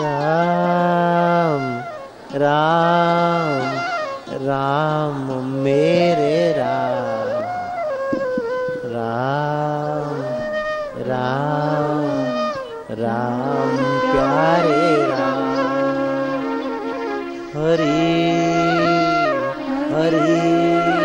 राम राम राम मेरे राम। राम राम राम प्यारे राम। हरी हरी।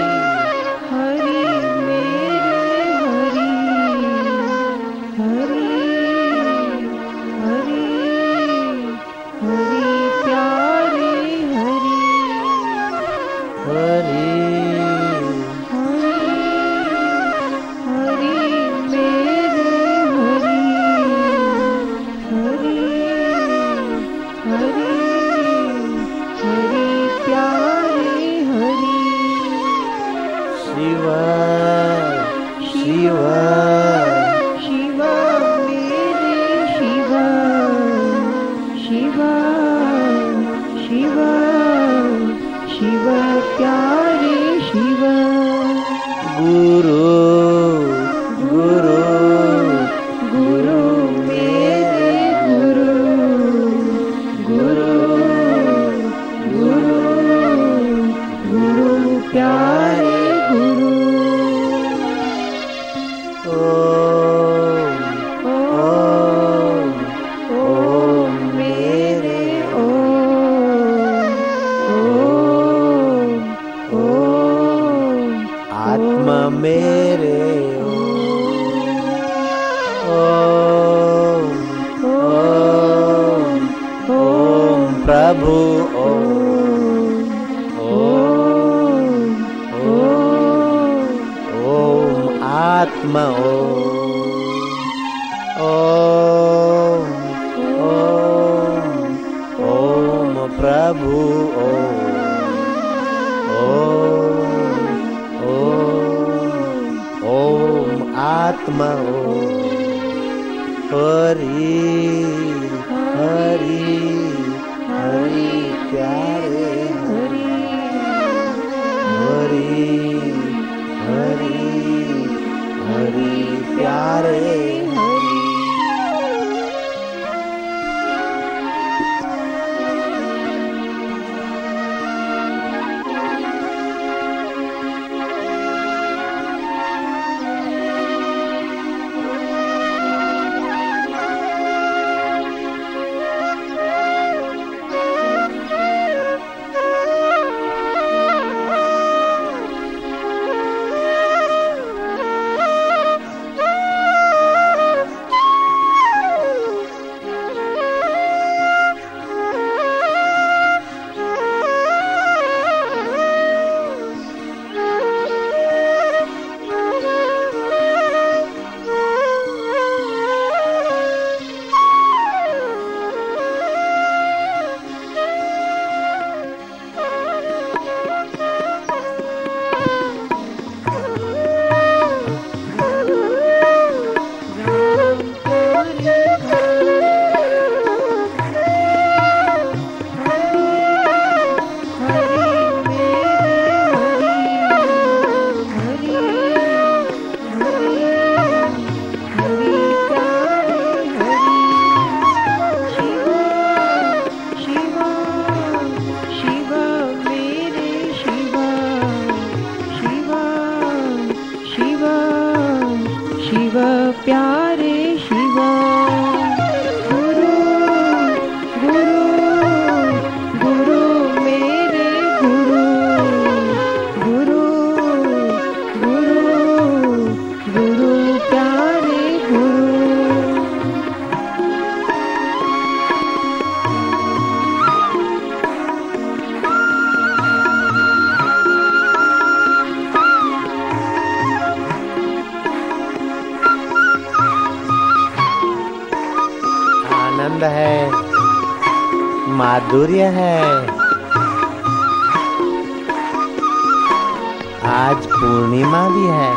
आत्मा ओम ओम ओम प्रभु ओम ओम ओम आत्मा ओम हरि हरि हरि प्यारे। आनंद है, माधुर्य है। आज पूर्णिमा भी है,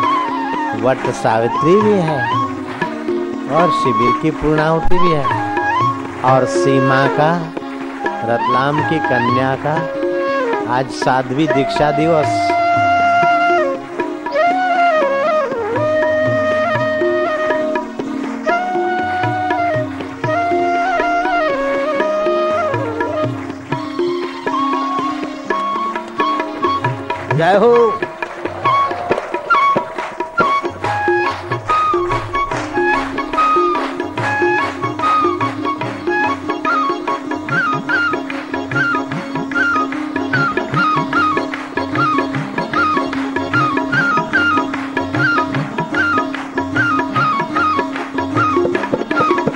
वट सावित्री भी है, और शिविर की पूर्णाहुति भी है, और सीमा का, रतलाम की कन्या का आज साध्वी दीक्षा दिवस। जय हो।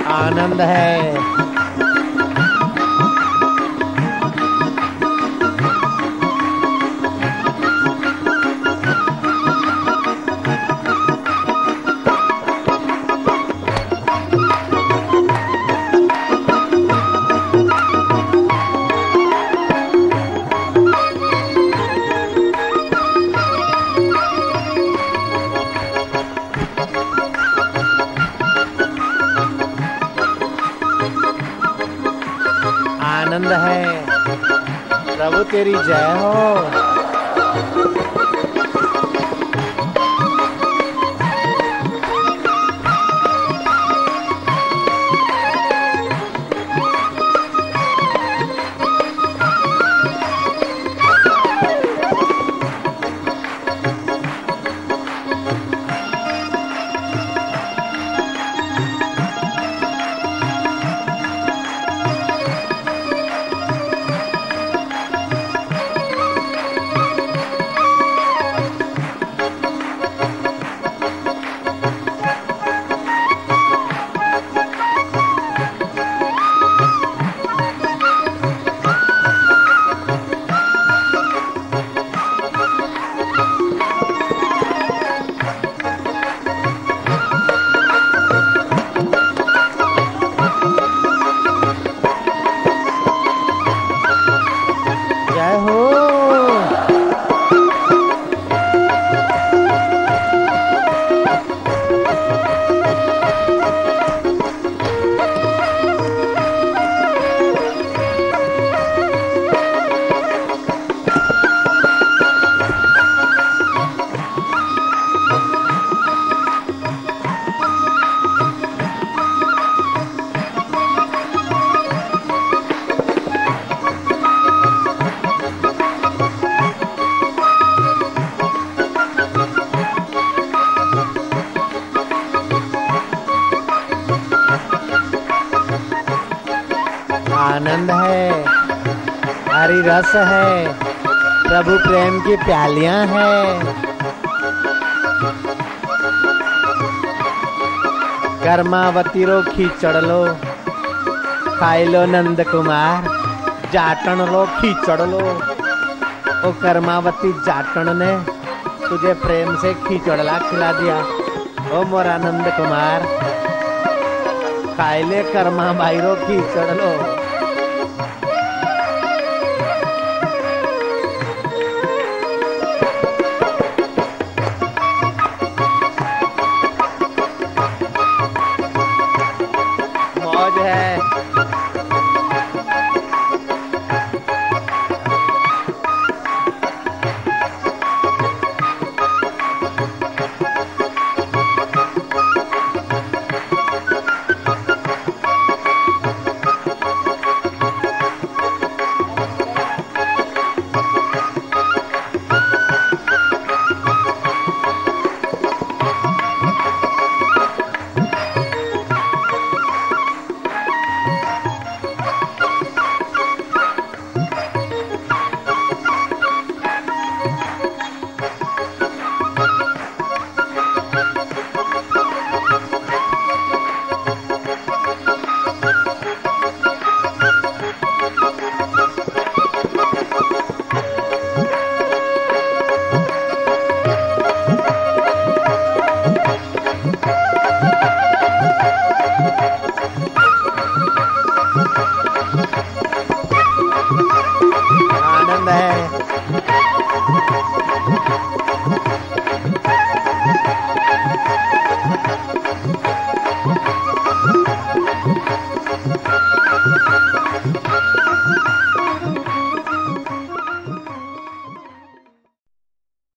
आनंद है। प्रभु तेरी जय हो। हरि रस है। प्रभु प्रेम की प्यालियाँ हैं। कर्मावती रो खींचड़ लो। खाई लो नंद कुमार जाटन लो खींचड़ लो। ओ कर्मावती जाटन ने तुझे प्रेम से खींचड़ला खिला दिया। ओ मोरा नंद कुमार, खाई ले कर्मा भाई रो खींचड़ लो। Bye.